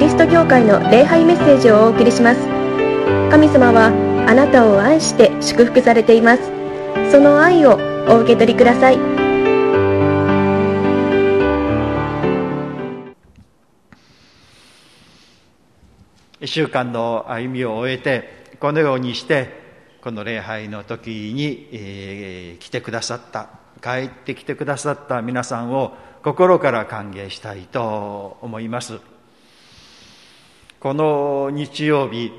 リスト教会の礼拝メッセージをお送りします。神様はあなたを愛して祝福されています。その愛をお受け取りください。1週間の歩みを終えてこのようにしてこの礼拝の時に、えー、来てくださった帰ってきてくださった皆さんを心から歓迎したいと思います。この日曜日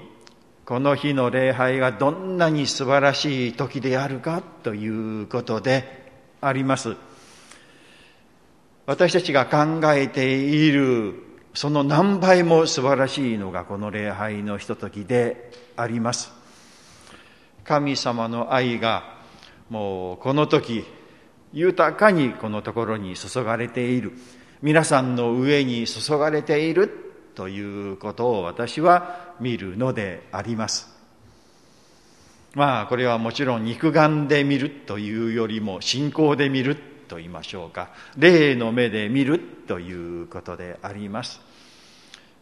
この日の礼拝がどんなに素晴らしい時であるかということであります。私たちが考えているその何倍も素晴らしいのがこの礼拝のひとときであります。神様の愛がもうこの時豊かにこのところに注がれている。皆さんの上に注がれているということを私は見るのであります。まあこれはもちろん肉眼で見るというよりも信仰で見ると言いましょうか。霊の目で見るということであります。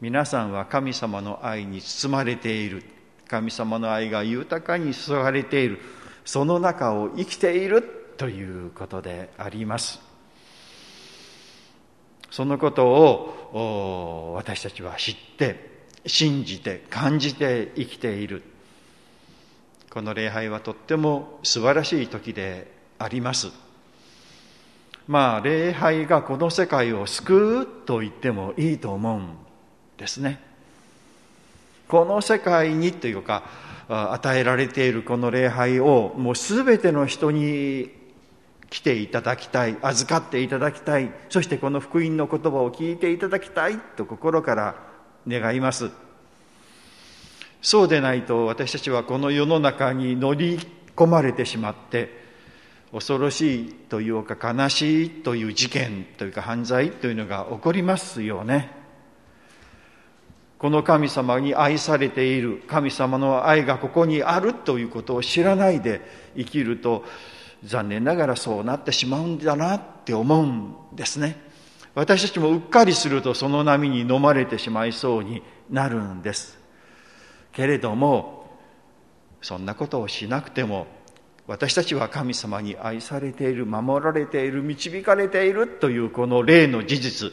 皆さんは神様の愛に包まれている。神様の愛が豊かに注がれている。その中を生きているということであります。そのことを私たちは知って信じて感じて生きている。この礼拝はとっても素晴らしい時であります。まあ礼拝がこの世界を救うと言ってもいいと思うんですね。この世界にというか与えられているこの礼拝をもう全ての人に来ていただきたい預かっていただきたいそしてこの福音の言葉を聞いていただきたいと心から願います。そうでないと私たちはこの世の中に乗り込まれてしまって恐ろしいというか悲しいという事件というか犯罪というのが起こりますよね。この神様に愛されている神様の愛がここにあるということを知らないで生きると残念ながらそうなってしまうんだなって思うんですね。私たちもうっかりするとその波に飲まれてしまいそうになるんです。けれどもそんなことをしなくても私たちは神様に愛されている守られている導かれているというこの霊の事実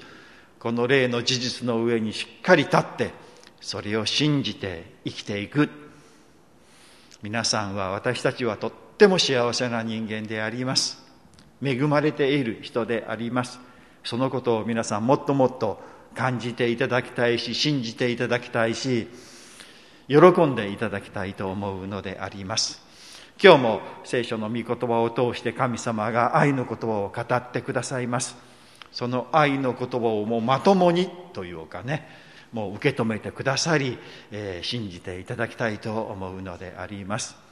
この霊の事実の上にしっかり立ってそれを信じて生きていく。皆さんは私たちはとってっても幸せな人間であります。恵まれている人であります。そのことを皆さんもっともっと感じていただきたいし信じていただきたいし喜んでいただきたいと思うのであります。今日も聖書の御言葉を通して神様が愛の言葉を語ってくださいます。その愛の言葉をもうまともにというかねもう受け止めてくださり、えー、信じていただきたいと思うのであります。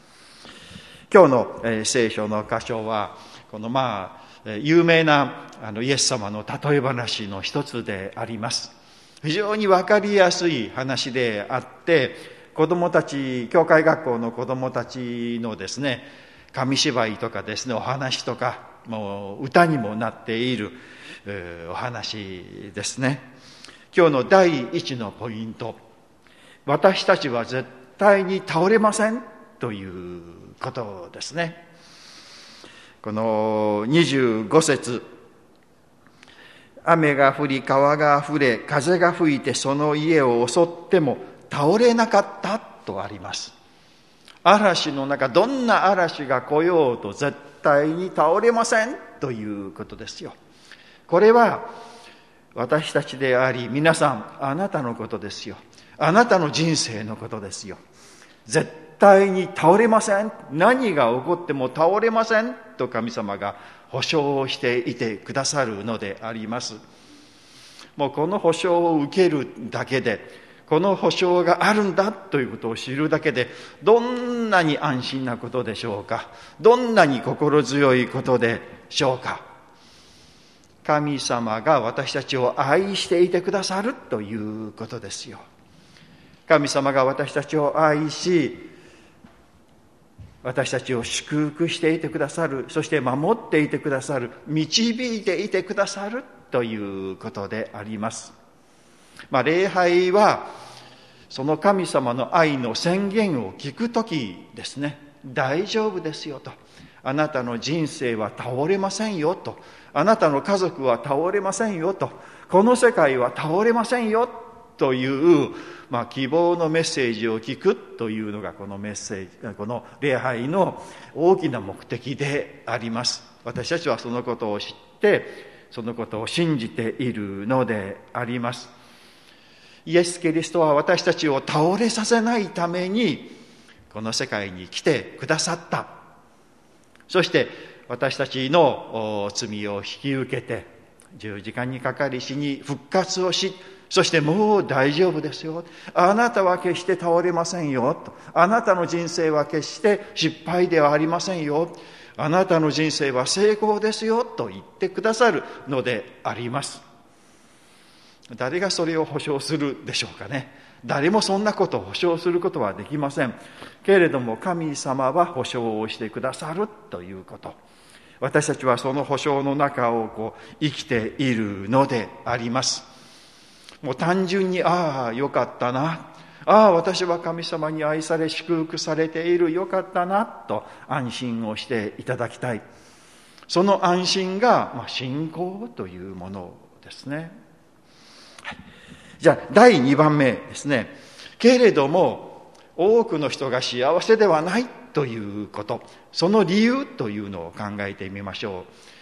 今日の、聖書の箇所はこのまあ有名なあのイエス様の例え話の一つであります。非常に分かりやすい話であって子どもたち教会学校の子どもたちのですね紙芝居とかですねお話とかもう歌にもなっているお話ですね。今日の第一のポイント。私たちは絶対に倒れません。ということですね。この25節。雨が降り川があふれ風が吹いてその家を襲っても倒れなかったとあります。嵐の中どんな嵐が来ようと絶対に倒れませんということですよ。これは私たちであり皆さんあなたのことですよ。あなたの人生のことですよ。絶対に倒れません。何が起こっても倒れません。と神様が保証をしていてくださるのであります。もうこの保証を受けるだけでこの保証があるんだということを知るだけでどんなに安心なことでしょうか。どんなに心強いことでしょうか。神様が私たちを愛していてくださるということですよ。神様が私たちを愛し私たちを祝福していてくださるそして守っていてくださる導いていてくださるということであります。まあ、礼拝はその神様の愛の宣言を聞く時ですね。大丈夫ですよと。あなたの人生は倒れませんよと。あなたの家族は倒れませんよと。この世界は倒れませんよという、まあ、希望のメッセージを聞くというのがこのメッセージこの礼拝の大きな目的であります。私たちはそのことを知ってそのことを信じているのであります。イエス・キリストは私たちを倒れさせないためにこの世界に来てくださった。そして私たちの罪を引き受けて十字架にかかり死に復活をしそしてもう大丈夫ですよ。あなたは決して倒れませんよ。あなたの人生は決して失敗ではありませんよ。あなたの人生は成功ですよ。と言ってくださるのであります。誰がそれを保証するでしょうかね。誰もそんなことを保証することはできません。けれども神様は保証をしてくださるということ。私たちはその保証の中をこう生きているのであります。もう単純にああよかったな。ああ私は神様に愛され祝福されているよかったなと安心をしていただきたい。その安心が、まあ、信仰というものですね、はい、じゃあ第2番目ですね。けれども多くの人が幸せではないということ。その理由というのを考えてみましょう。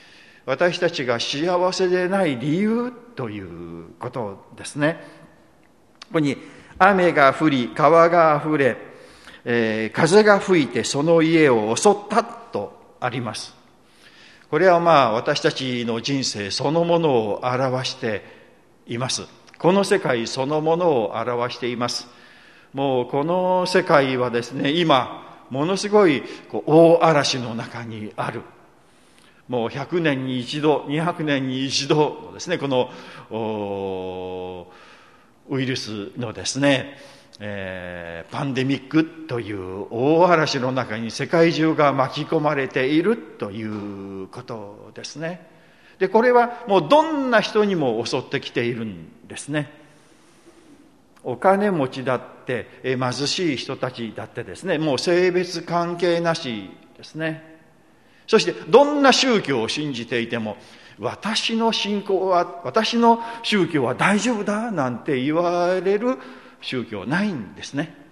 私たちが幸せでない理由ということですね。ここに雨が降り川があふれ、えー、風が吹いてその家を襲ったとあります。これはまあ私たちの人生そのものを表しています。この世界そのものを表しています。もうこの世界はですね今ものすごいこう大嵐の中にある。もう100年に一度200年に一度のですねこのウイルスのですね、えー、パンデミックという大嵐の中に世界中が巻き込まれているということですね。でこれはもうどんな人にも襲ってきているんですね。お金持ちだって貧しい人たちだってですねもう性別関係なしですねそしてどんな宗教を信じていても私の信仰は私の宗教は大丈夫だなんて言われる宗教ないんですね。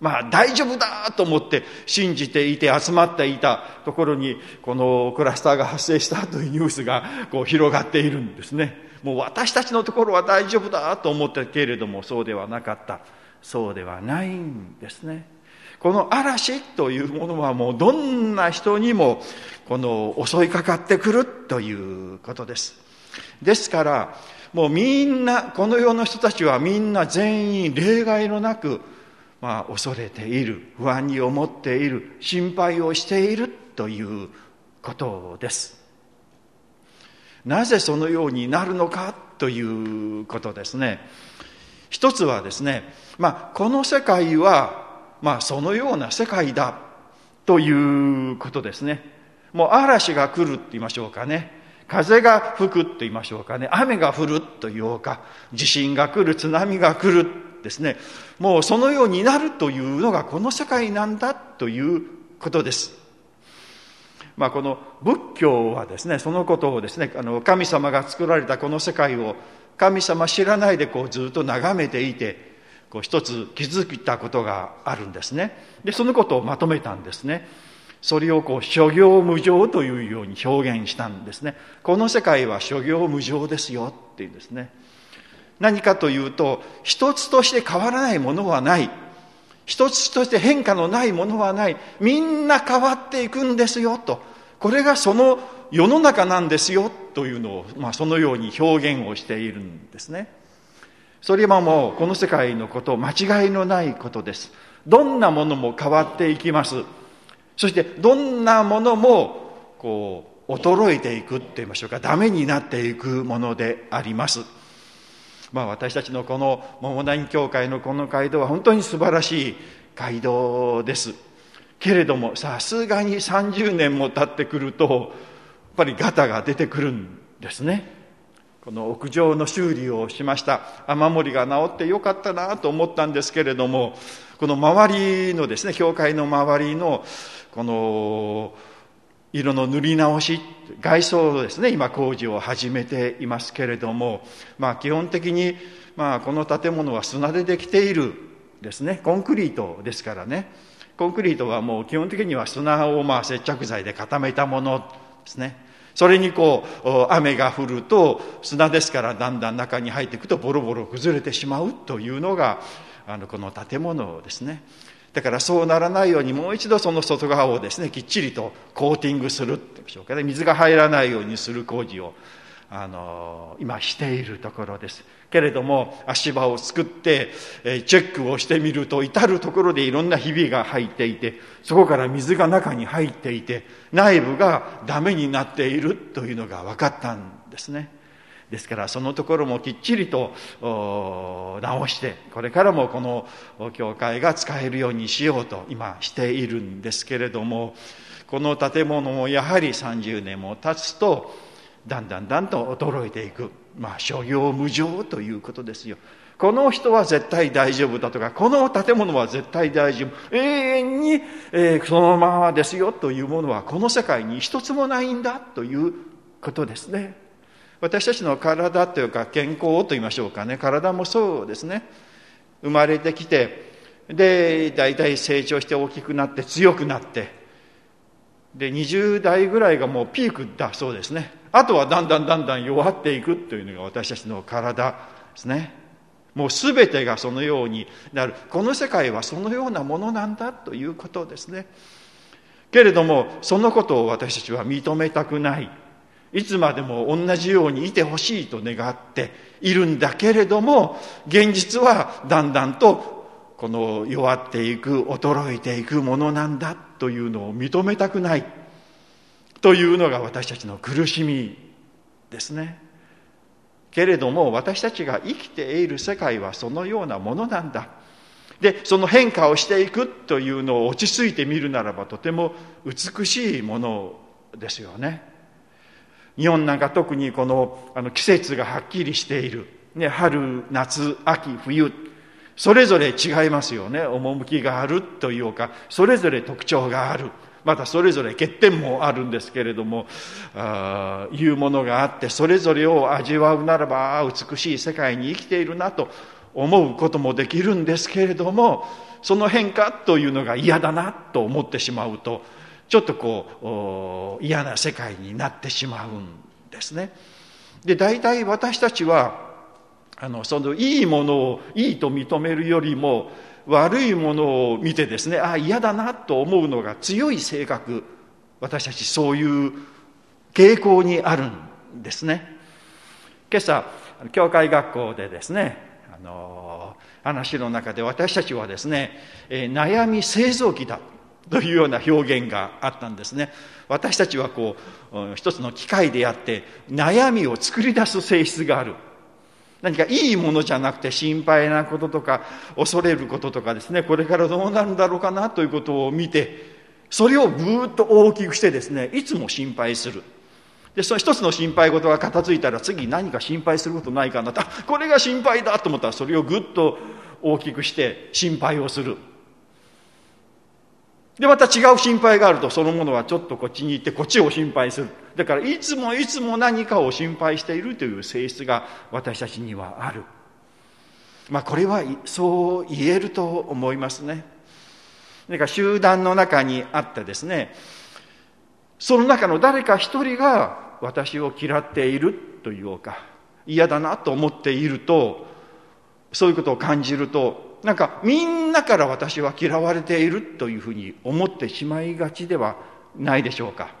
まあ大丈夫だと思って信じていて集まっていたところにこのクラスターが発生したというニュースがこう広がっているんですね。もう私たちのところは大丈夫だと思ったけれどもそうではなかった。そうではないんですね。この嵐というものはもうどんな人にもこの襲いかかってくるということです。ですから、もうみんな、この世の人たちはみんな全員例外のなく、まあ、恐れている、不安に思っている、心配をしているということです。なぜそのようになるのかということですね。一つはですね、まあ、この世界はまあそのような世界だということですね。もう嵐が来るって言いましょうかね。風が吹くって言いましょうかね。雨が降ると言おうか。地震が来る、津波が来るですね。もうそのようになるというのがこの世界なんだということです。まあ、この仏教はですね、そのことをですね、あの神様が作られたこの世界を神様知らないでこうずっと眺めていて、こう一つ気づいたことがあるんですね。で、そのことをまとめたんですね。それをこう諸行無常というように表現したんですね。この世界は諸行無常ですよっていうんですね。何かというと、一つとして変わらないものはない。一つとして変化のないものはない。みんな変わっていくんですよと。これがその世の中なんですよというのを、まあ、そのように表現をしているんですね。それはもうこの世界のこと間違いのないことです。どんなものも変わっていきます。そしてどんなものもこう衰えていくって言いましょうかダメになっていくものであります。まあ私たちのこの桃谷教会のこの街道は本当に素晴らしい街道です。けれどもさすがに30年も経ってくるとやっぱりガタが出てくるんですね。この屋上の修理をしました。雨漏りが治ってよかったなと思ったんですけれどもこの周りのですね教会の周りのこの色の塗り直し外装ですね今工事を始めていますけれどもまあ基本的にまあこの建物は砂でできているですねコンクリートですからね。コンクリートはもう基本的には砂をまあ接着剤で固めたものですね。それにこう雨が降ると砂ですからだんだん中に入っていくとボロボロ崩れてしまうというのがあのこの建物ですね。だからそうならないようにもう一度その外側をですねきっちりとコーティングするってでしょうかね。水が入らないようにする工事をあの今しているところです。けれども足場を作ってチェックをしてみると至る所でいろんなひびが入っていてそこから水が中に入っていて内部がダメになっているというのが分かったんですね。ですからそのところもきっちりと直してこれからもこの教会が使えるようにしようと今しているんですけれどもこの建物もやはり30年も経つとだんだんだんと衰えていく。まあ諸行無常ということですよ。この人は絶対大丈夫だとかこの建物は絶対大丈夫。永遠に、えー、そのままですよというものはこの世界に一つもないんだということですね。私たちの体というか健康と言いましょうかね。体もそうですね。生まれてきてで大体成長して大きくなって強くなって。で20代ぐらいがもうピークだそうですね。あとはだんだんだんだん弱っていくというのが私たちの体ですね。もう全てがそのようになる。この世界はそのようなものなんだということですね。けれどもそのことを私たちは認めたくない。いつまでも同じようにいてほしいと願っているんだけれども現実はだんだんとこの弱っていく衰えていくものなんだというのを認めたくない。というのが私たちの苦しみですね。けれども私たちが生きている世界はそのようなものなんだ。でその変化をしていくというのを落ち着いてみるならばとても美しいものですよね。日本なんか特にこのあの季節がはっきりしている、ね、春夏秋冬。それぞれ違いますよね。趣があるというかそれぞれ特徴がある。またそれぞれ欠点もあるんですけれどもあいうものがあってそれぞれを味わうならば美しい世界に生きているなと思うこともできるんですけれどもその変化というのが嫌だなと思ってしまうとちょっとこう嫌な世界になってしまうんですね。で大体私たちはあのそのいいものをいいと認めるよりも悪いものを見てですねああ嫌だなと思うのが強い性格。私たちそういう傾向にあるんですね。今朝教会学校でですねあの話の中で私たちはですね、えー、悩み製造機だというような表現があったんですね。私たちはこう一つの機械であって悩みを作り出す性質がある。何かいいものじゃなくて心配なこととか恐れることとかですねこれからどうなるんだろうかなということを見てそれをぐーっと大きくしてですねいつも心配する。でその一つの心配事が片付いたら次何か心配することないかなとこれが心配だと思ったらそれをぐっと大きくして心配をする。でまた違う心配があるとそのものはちょっとこっちに行ってこっちを心配する。だからいつもいつも何かを心配しているという性質が私たちにはある。まあこれはそう言えると思いますね。だか集団の中にあってですねその中の誰か一人が私を嫌っているというか嫌だなと思っているとそういうことを感じるとなんかみんなから私は嫌われているというふうに思ってしまいがちではないでしょうか。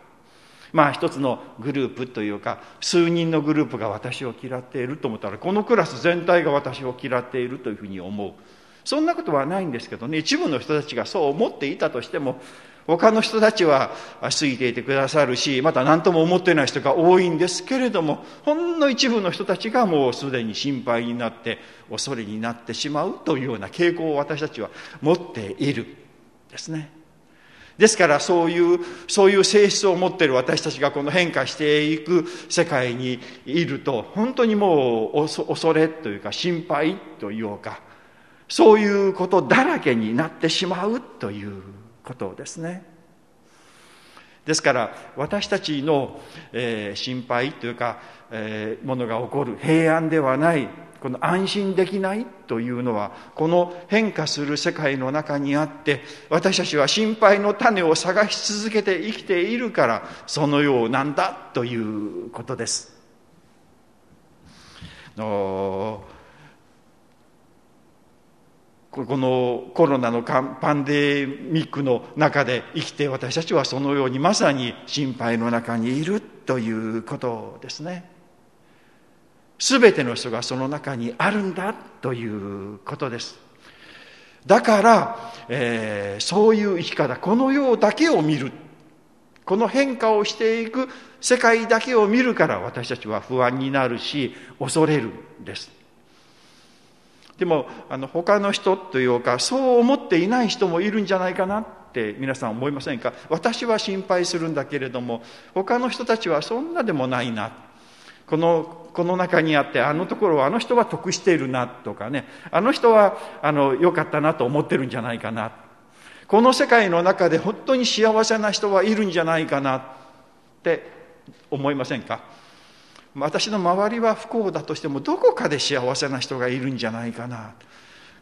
まあ一つのグループというか数人のグループが私を嫌っていると思ったらこのクラス全体が私を嫌っているというふうに思う。そんなことはないんですけどね。一部の人たちがそう思っていたとしても他の人たちは過ぎていてくださるしまた何とも思ってない人が多いんですけれどもほんの一部の人たちがもうすでに心配になって恐れになってしまうというような傾向を私たちは持っているですね。ですからそういう、そういう性質を持っている私たちがこの変化していく世界にいると、本当にもう恐れというか心配というか、そういうことだらけになってしまうということですね。ですから私たちの、えー、心配というか、えー、ものが起こる平安ではないこの安心できないというのはこの変化する世界の中にあって私たちは心配の種を探し続けて生きているからそのようなんだということです。このコロナのパンデミックの中で生きて私たちはそのようにまさに心配の中にいるということですね。全ての人がその中にあるんだということです。だから、えー、そういう生き方、この世だけを見る。この変化をしていく世界だけを見るから私たちは不安になるし、恐れるんです。でも、あの、他の人というか、そう思っていない人もいるんじゃないかなって皆さん思いませんか？私は心配するんだけれども、他の人たちはそんなでもないな。このこの中にあってあのところはあの人は得しているなとかね。あの人はあの良かったなと思ってるんじゃないかな。この世界の中で本当に幸せな人はいるんじゃないかなって思いませんか？私の周りは不幸だとしてもどこかで幸せな人がいるんじゃないかな。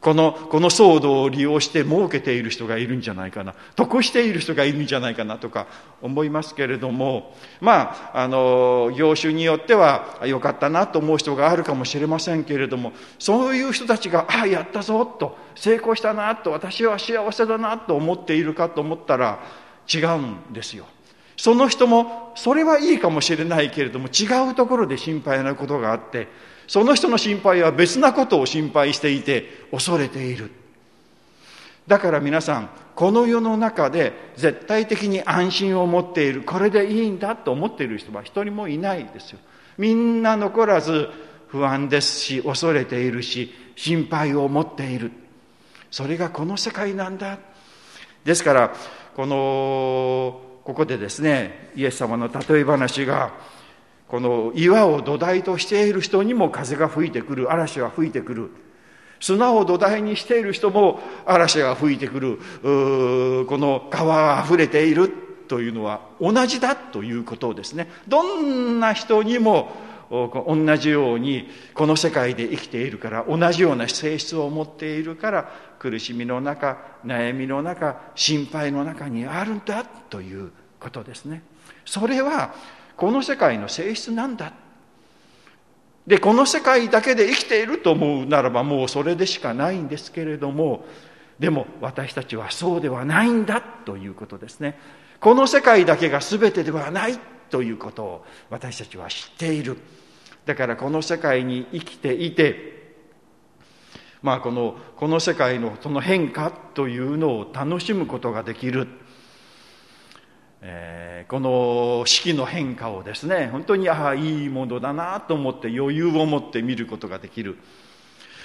この、この騒動を利用して儲けている人がいるんじゃないかな、得している人がいるんじゃないかなとか思いますけれども、まあ、あの、業種によっては良かったなと思う人があるかもしれませんけれども、そういう人たちが、ああ、やったぞと、成功したなと、私は幸せだなと思っているかと思ったら違うんですよ。その人も、それはいいかもしれないけれども、違うところで心配なことがあって、その人の心配は別なことを心配していて恐れている。だから皆さん、この世の中で絶対的に安心を持っている、これでいいんだと思っている人は一人もいないですよ。みんな残らず不安ですし、恐れているし、心配を持っている。それがこの世界なんだ。ですから、この、ここでですね、イエス様の例え話が、この岩を土台としている人にも風が吹いてくる嵐は吹いてくる。砂を土台にしている人も嵐が吹いてくる。この川が溢れているというのは同じだということをですね。どんな人にも同じようにこの世界で生きているから同じような性質を持っているから苦しみの中悩みの中心配の中にあるんだということですね。それはこの世界の性質なんだ。でこの世界だけで生きていると思うならばもうそれでしかないんですけれどもでも私たちはそうではないんだということですね。この世界だけが全てではないということを私たちは知っている。だからこの世界に生きていてまあこのこの世界のその変化というのを楽しむことができる。えー、この四季の変化をですね本当にああいいものだなと思って余裕を持って見ることができる。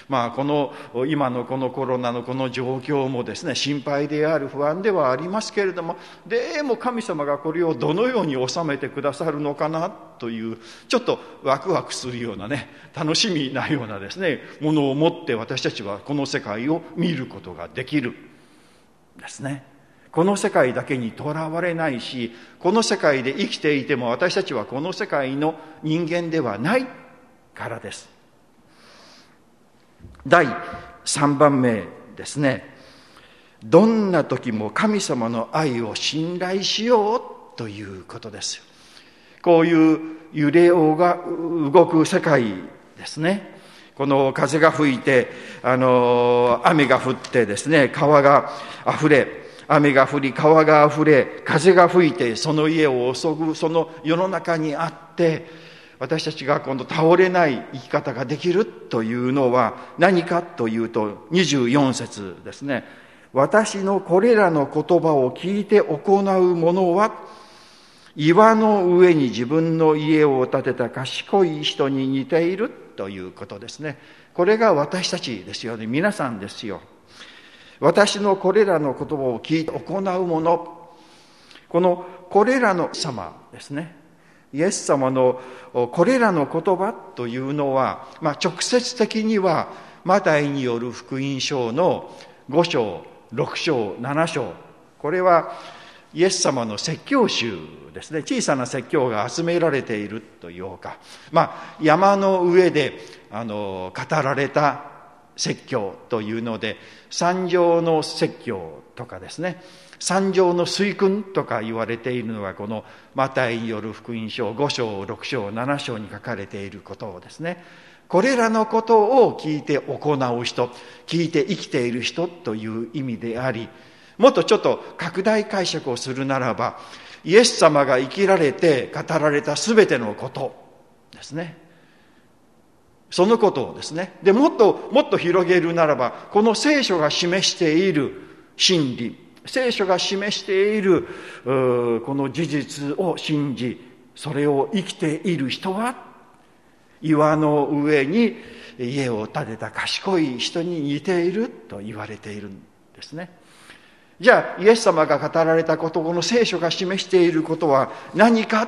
まあこの今のこのコロナのこの状況もですね心配である不安ではありますけれどもでも神様がこれをどのように収めてくださるのかなというちょっとワクワクするようなね楽しみなようなですねものを持って私たちはこの世界を見ることができるですね。この世界だけにとらわれないしこの世界で生きていても私たちはこの世界の人間ではないからです第3番目ですね。どんな時も神様の愛を信頼しようということです。こういう揺れをが動く世界ですね。この風が吹いてあの雨が降ってですね川が溢れ雨が降り川があふれ風が吹いてその家を襲うその世の中にあって私たちが今度倒れない生き方ができるというのは何かというと24節ですね。私のこれらの言葉を聞いて行う者は岩の上に自分の家を建てた賢い人に似ているということですね。これが私たちですよね。皆さんですよ。私のこれらの言葉を聞いて行う者このこれらの様ですね。イエス様のこれらの言葉というのは、まあ、直接的にはマタイによる福音書の5章6章7章。これはイエス様の説教集ですね。小さな説教が集められているというか、まあ、山の上であの語られた説教というので三条の説教とかですね。三条の水訓とか言われているのはこのマタイによる福音書5章6章7章に書かれていることをですね。これらのことを聞いて行う人聞いて生きている人という意味でありもっとちょっと拡大解釈をするならばイエス様が生きられて語られた全てのことですね。そのことをですね。でもっともっと広げるならばこの聖書が示している真理聖書が示しているこの事実を信じそれを生きている人は岩の上に家を建てた賢い人に似ていると言われているんですね。じゃあイエス様が語られたことこの聖書が示していることは何か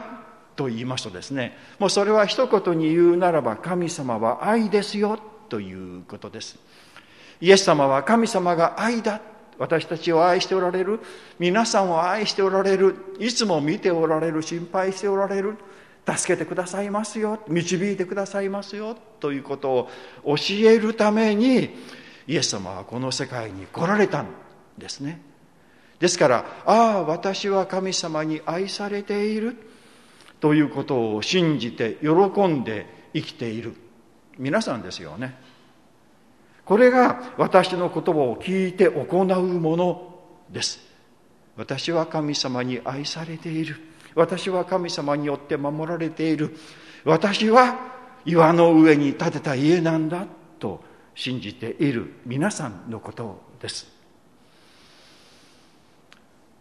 と言いますとですねもうそれは一言に言うならば神様は愛ですよということです。イエス様は神様が愛だ私たちを愛しておられる。皆さんを愛しておられる。いつも見ておられる心配しておられる。助けてくださいますよ。導いてくださいますよ。ということを教えるためにイエス様はこの世界に来られたんですね。ですからああ私は神様に愛されている。ということを信じて喜んで生きている皆さんですよね。これが私の言葉を聞いて行うものです。私は神様に愛されている。私は神様によって守られている。私は岩の上に建てた家なんだと信じている。皆さんのことです。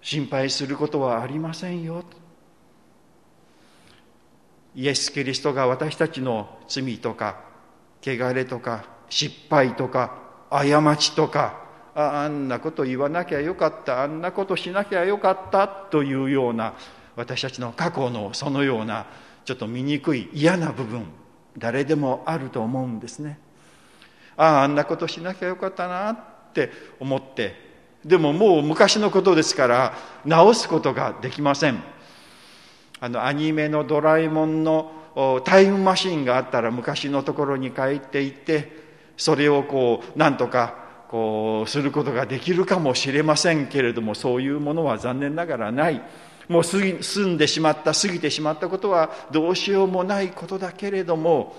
心配することはありませんよ。イエス・キリストが私たちの罪とか汚れとか失敗とか過ちとかあんなこと言わなきゃよかったあんなことしなきゃよかったというような私たちの過去のそのようなちょっと醜い嫌な部分誰でもあると思うんですね。あああんなことしなきゃよかったなって思ってでももう昔のことですから直すことができません。あのアニメの「ドラえもん」のタイムマシンがあったら昔のところに帰っていってそれをこうなんとかこうすることができるかもしれませんけれどもそういうものは残念ながらない。もう済んでしまった過ぎてしまったことはどうしようもないことだけれども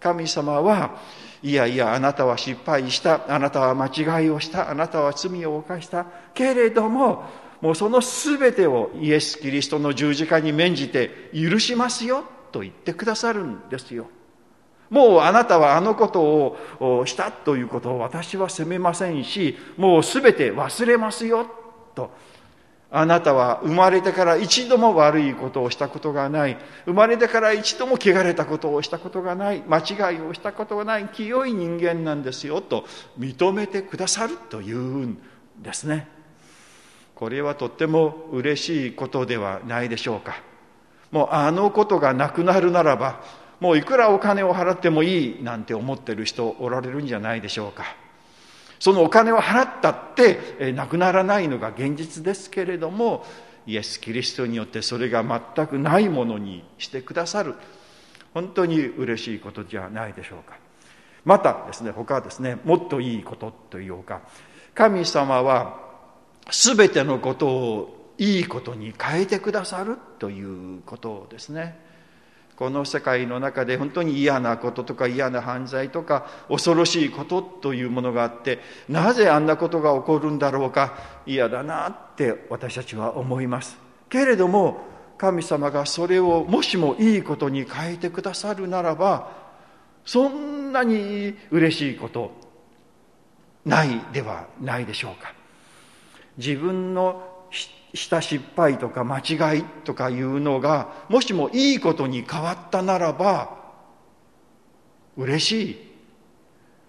神様はいやいやあなたは失敗したあなたは間違いをしたあなたは罪を犯したけれどももうその全てをイエス・キリストの十字架に免じて許しますよと言ってくださるんですよ。もうあなたはあのことをしたということを私は責めませんしもう全て忘れますよとあなたは生まれてから一度も悪いことをしたことがない。生まれてから一度も汚れたことをしたことがない。間違いをしたことがない。清い人間なんですよ。と認めてくださるというんですね。これはとっても嬉しいことではないでしょうか。もうあのことがなくなるならば、もういくらお金を払ってもいいなんて思ってる人おられるんじゃないでしょうか。そのお金を払ったってなくならないのが現実ですけれどもイエス・キリストによってそれが全くないものにしてくださる。本当に嬉しいことじゃないでしょうか。またですね他はですねもっといいことというか神様は全てのことをいいことに変えてくださるということですね。この世界の中で本当に嫌なこととか嫌な犯罪とか恐ろしいことというものがあってなぜあんなことが起こるんだろうか嫌だなって私たちは思います。けれども神様がそれをもしもいいことに変えてくださるならばそんなに嬉しいことないではないでしょうか。自分のした失敗とか間違いとかいうのがもしもいいことに変わったならば嬉しい。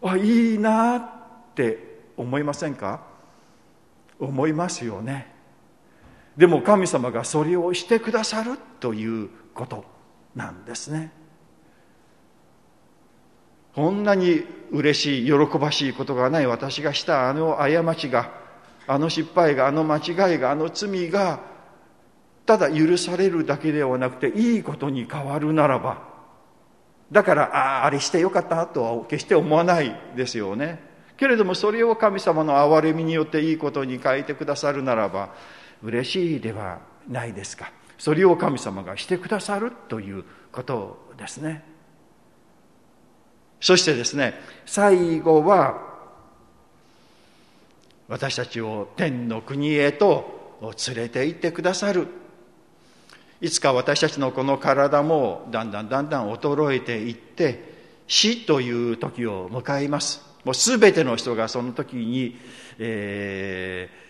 あいいなって思いませんか？思いますよね。でも神様がそれをしてくださるということなんですね。こんなに嬉しい喜ばしいことがない私がしたあの過ちがあの失敗があの間違いがあの罪がただ許されるだけではなくていいことに変わるならばだからあああれしてよかったとは決して思わないですよね。けれどもそれを神様の憐れみによっていいことに変えてくださるならば嬉しいではないですか。それを神様がしてくださるということですね。そしてですね最後は私たちを天の国へと連れて行ってくださる。いつか私たちのこの体もだんだんだんだん衰えていって死という時を迎えます。もう全ての人がその時に、えー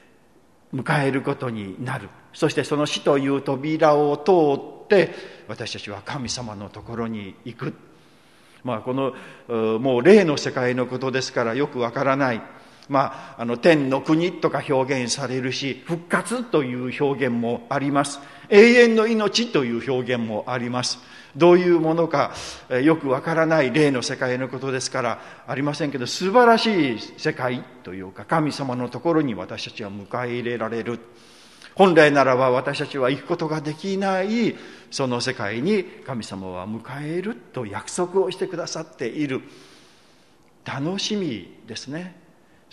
迎えることになる。そしてその死という扉を通って私たちは神様のところに行く。まあこのもう霊の世界のことですからよくわからない。まあ、あの天の国とか表現されるし復活という表現もあります。永遠の命という表現もあります。どういうものかよくわからない霊の世界のことですからありませんけど素晴らしい世界というか神様のところに私たちは迎え入れられる。本来ならば私たちは行くことができないその世界に神様は迎えると約束をしてくださっている。楽しみですね。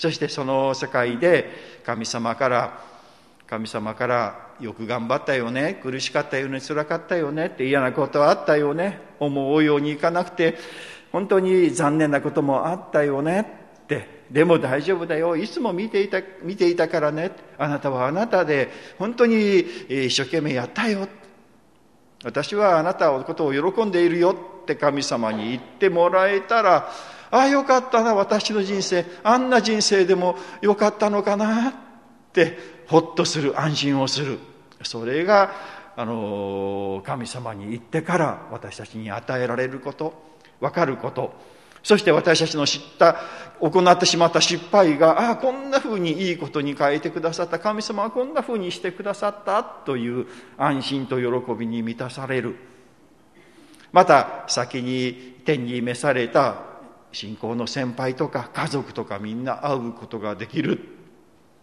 そしてその世界で神様から神様からよく頑張ったよね。苦しかったよね。辛かったよね。って嫌なことあったよね。思うようにいかなくて本当に残念なこともあったよね。って。でも大丈夫だよ。いつも見ていた見ていたからね。あなたはあなたで本当に一生懸命やったよ。私はあなたのことを喜んでいるよ。って神様に言ってもらえたらああよかったな私の人生。あんな人生でもよかったのかなってほっとする安心をする。それがあの神様に言ってから私たちに与えられること分かること。そして私たちの知った行ってしまった失敗がああこんなふうにいいことに変えてくださった。神様はこんなふうにしてくださったという安心と喜びに満たされる。また先に天に召された信仰の先輩とか家族とかみんな会うことができる、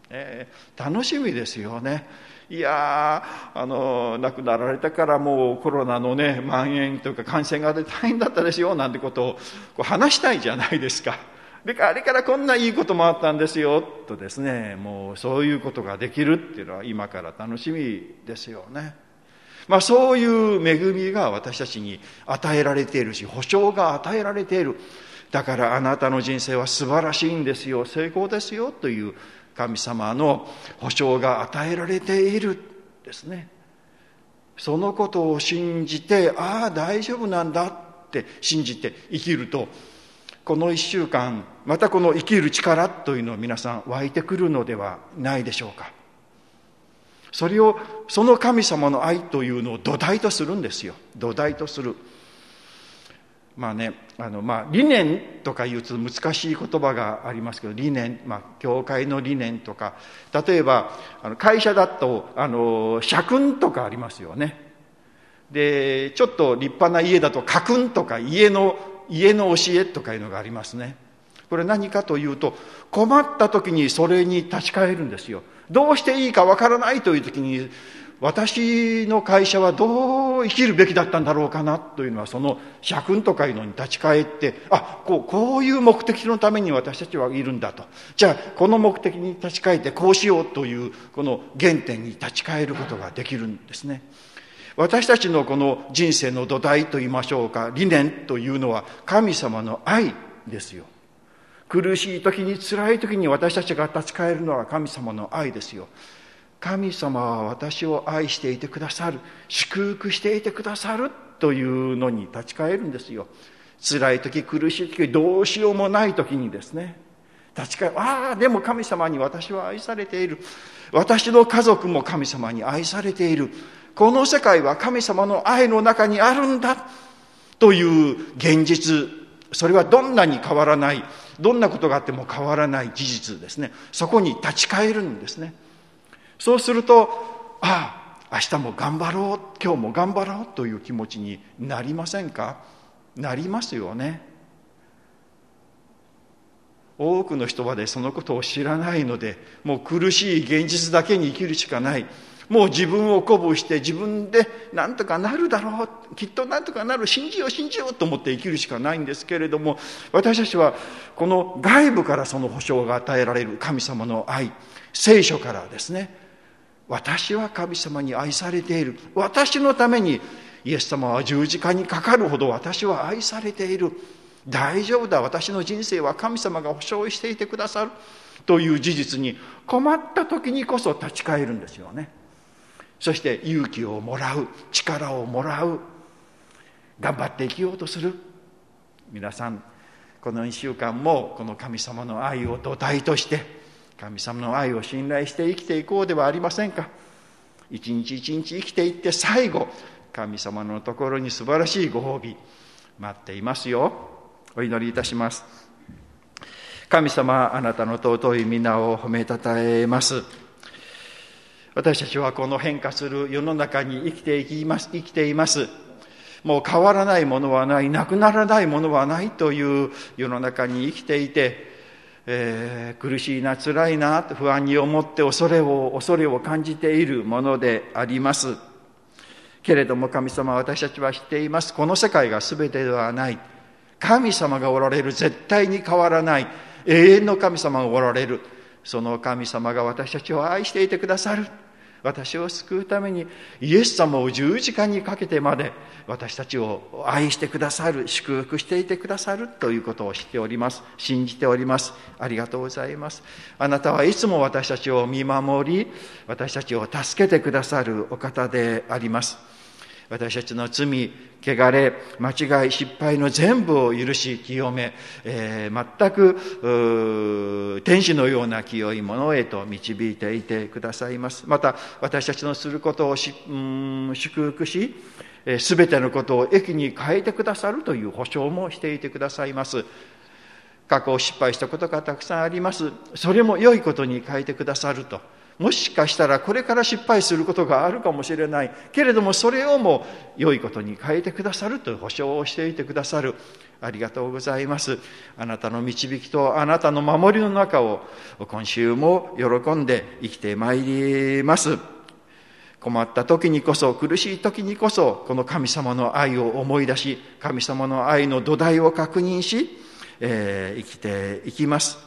えー、楽しみですよね。いやあの亡くなられたからもうコロナのね蔓延とか感染が出て大変だったですよなんてことをこう話したいじゃないですか。であれからこんないいこともあったんですよ。とですねもうそういうことができるっていうのは今から楽しみですよね。まあそういう恵みが私たちに与えられているし保証が与えられている。だからあなたの人生は素晴らしいんですよ。成功ですよという神様の保証が与えられているですね。そのことを信じてああ大丈夫なんだって信じて生きるとこの一週間またこの生きる力というのを皆さん湧いてくるのではないでしょうか。それをその神様の愛というのを土台とするんですよ。土台とする。まあねあのまあ理念とかいうと難しい言葉がありますけど理念、まあ、教会の理念とか例えばあの会社だとあの社訓とかありますよね。でちょっと立派な家だと家訓とか家の家の教えとかいうのがありますね。これ何かというと困った時にそれに立ち返るんですよ。どうしていいかわからないという時に私の会社はどう生きるべきだったんだろうかなというのはその社訓とかいうのに立ち返ってあこうこういう目的のために私たちはいるんだと。じゃあこの目的に立ち返ってこうしようというこの原点に立ち返ることができるんですね。私たちのこの人生の土台といいましょうか理念というのは神様の愛ですよ。苦しい時に辛い時に私たちが立ち返るのは神様の愛ですよ。神様は私を愛していてくださる祝福していてくださるというのに立ち返るんですよ。辛い時苦しい時どうしようもない時にですね。立ち返る。ああでも神様に私は愛されている。私の家族も神様に愛されている。この世界は神様の愛の中にあるんだ。という現実。それはどんなに変わらない。どんなことがあっても変わらない事実ですね。そこに立ち返るんですね。そうするとああ明日も頑張ろう今日も頑張ろうという気持ちになりませんか？なりますよね。多くの人はでそのことを知らないのでもう苦しい現実だけに生きるしかない。もう自分を鼓舞して自分で何とかなるだろうきっと何とかなる信じよう信じようと思って生きるしかないんですけれども私たちはこの外部からその保証が与えられる神様の愛聖書からですね私は神様に愛されている。私のためにイエス様は十字架にかかるほど私は愛されている。大丈夫だ。私の人生は神様が保証していてくださる。という事実に困った時にこそ立ち返るんですよね。そして勇気をもらう。力をもらう。頑張って生きようとする。皆さんこの1週間もこの神様の愛を土台として神様の愛を信頼して生きていこうではありませんか？一日一日生きていって最後神様のところに素晴らしいご褒美待っていますよ。お祈りいたします。神様あなたの尊い皆を褒めたたえます。私たちはこの変化する世の中に生きていきます生きています。もう変わらないものはないなくならないものはないという世の中に生きていて、えー、苦しいな辛いな不安に思って恐れを恐れを感じているものであります。けれども神様私たちは知っています。この世界が全てではない。神様がおられる。絶対に変わらない。永遠の神様がおられる。その神様が私たちを愛していてくださる。私を救うためにイエス様を十字架にかけてまで私たちを愛してくださる祝福していてくださるということを知っております。信じております。ありがとうございます。あなたはいつも私たちを見守り私たちを助けてくださるお方であります。私たちの罪汚れ間違い失敗の全部を許し清め、えー、全く天使のような清いものへと導いていてくださいます。また私たちのすることをし祝福しすべてのことを益に変えてくださるという保証もしていてくださいます。過去を失敗したことがたくさんあります。それも良いことに変えてくださると。もしかしたらこれから失敗することがあるかもしれない。けれどもそれをも良いことに変えてくださるという保証をしていてくださる。ありがとうございます。あなたの導きとあなたの守りの中を今週も喜んで生きてまいります。困った時にこそ苦しい時にこそこの神様の愛を思い出し神様の愛の土台を確認し、えー、生きていきます。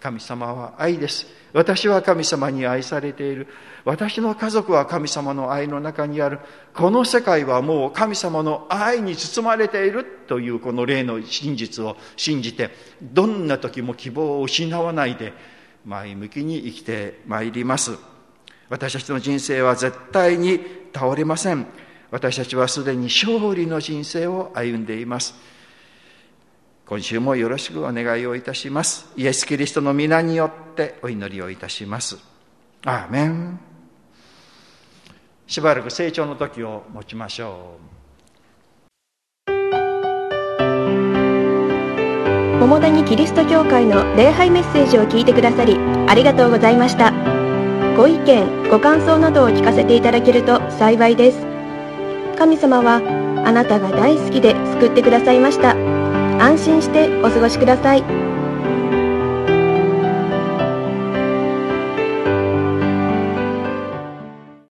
神様は愛です私は神様に愛されている。私の家族は神様の愛の中にある。この世界はもう神様の愛に包まれているというこの例の真実を信じて、どんな時も希望を失わないで前向きに生きてまいります。私たちの人生は絶対に倒れません。私たちはすでに勝利の人生を歩んでいます。今週もよろしくお願いをいたします。イエス・キリストの皆によってお祈りをいたします。アーメン。しばらく成長の時を持ちましょう。桃谷キリスト教会の礼拝メッセージを聞いてくださりありがとうございました。ご意見、ご感想などを聞かせていただけると幸いです。神様はあなたが大好きで救ってくださいました。安心してお過ごしください。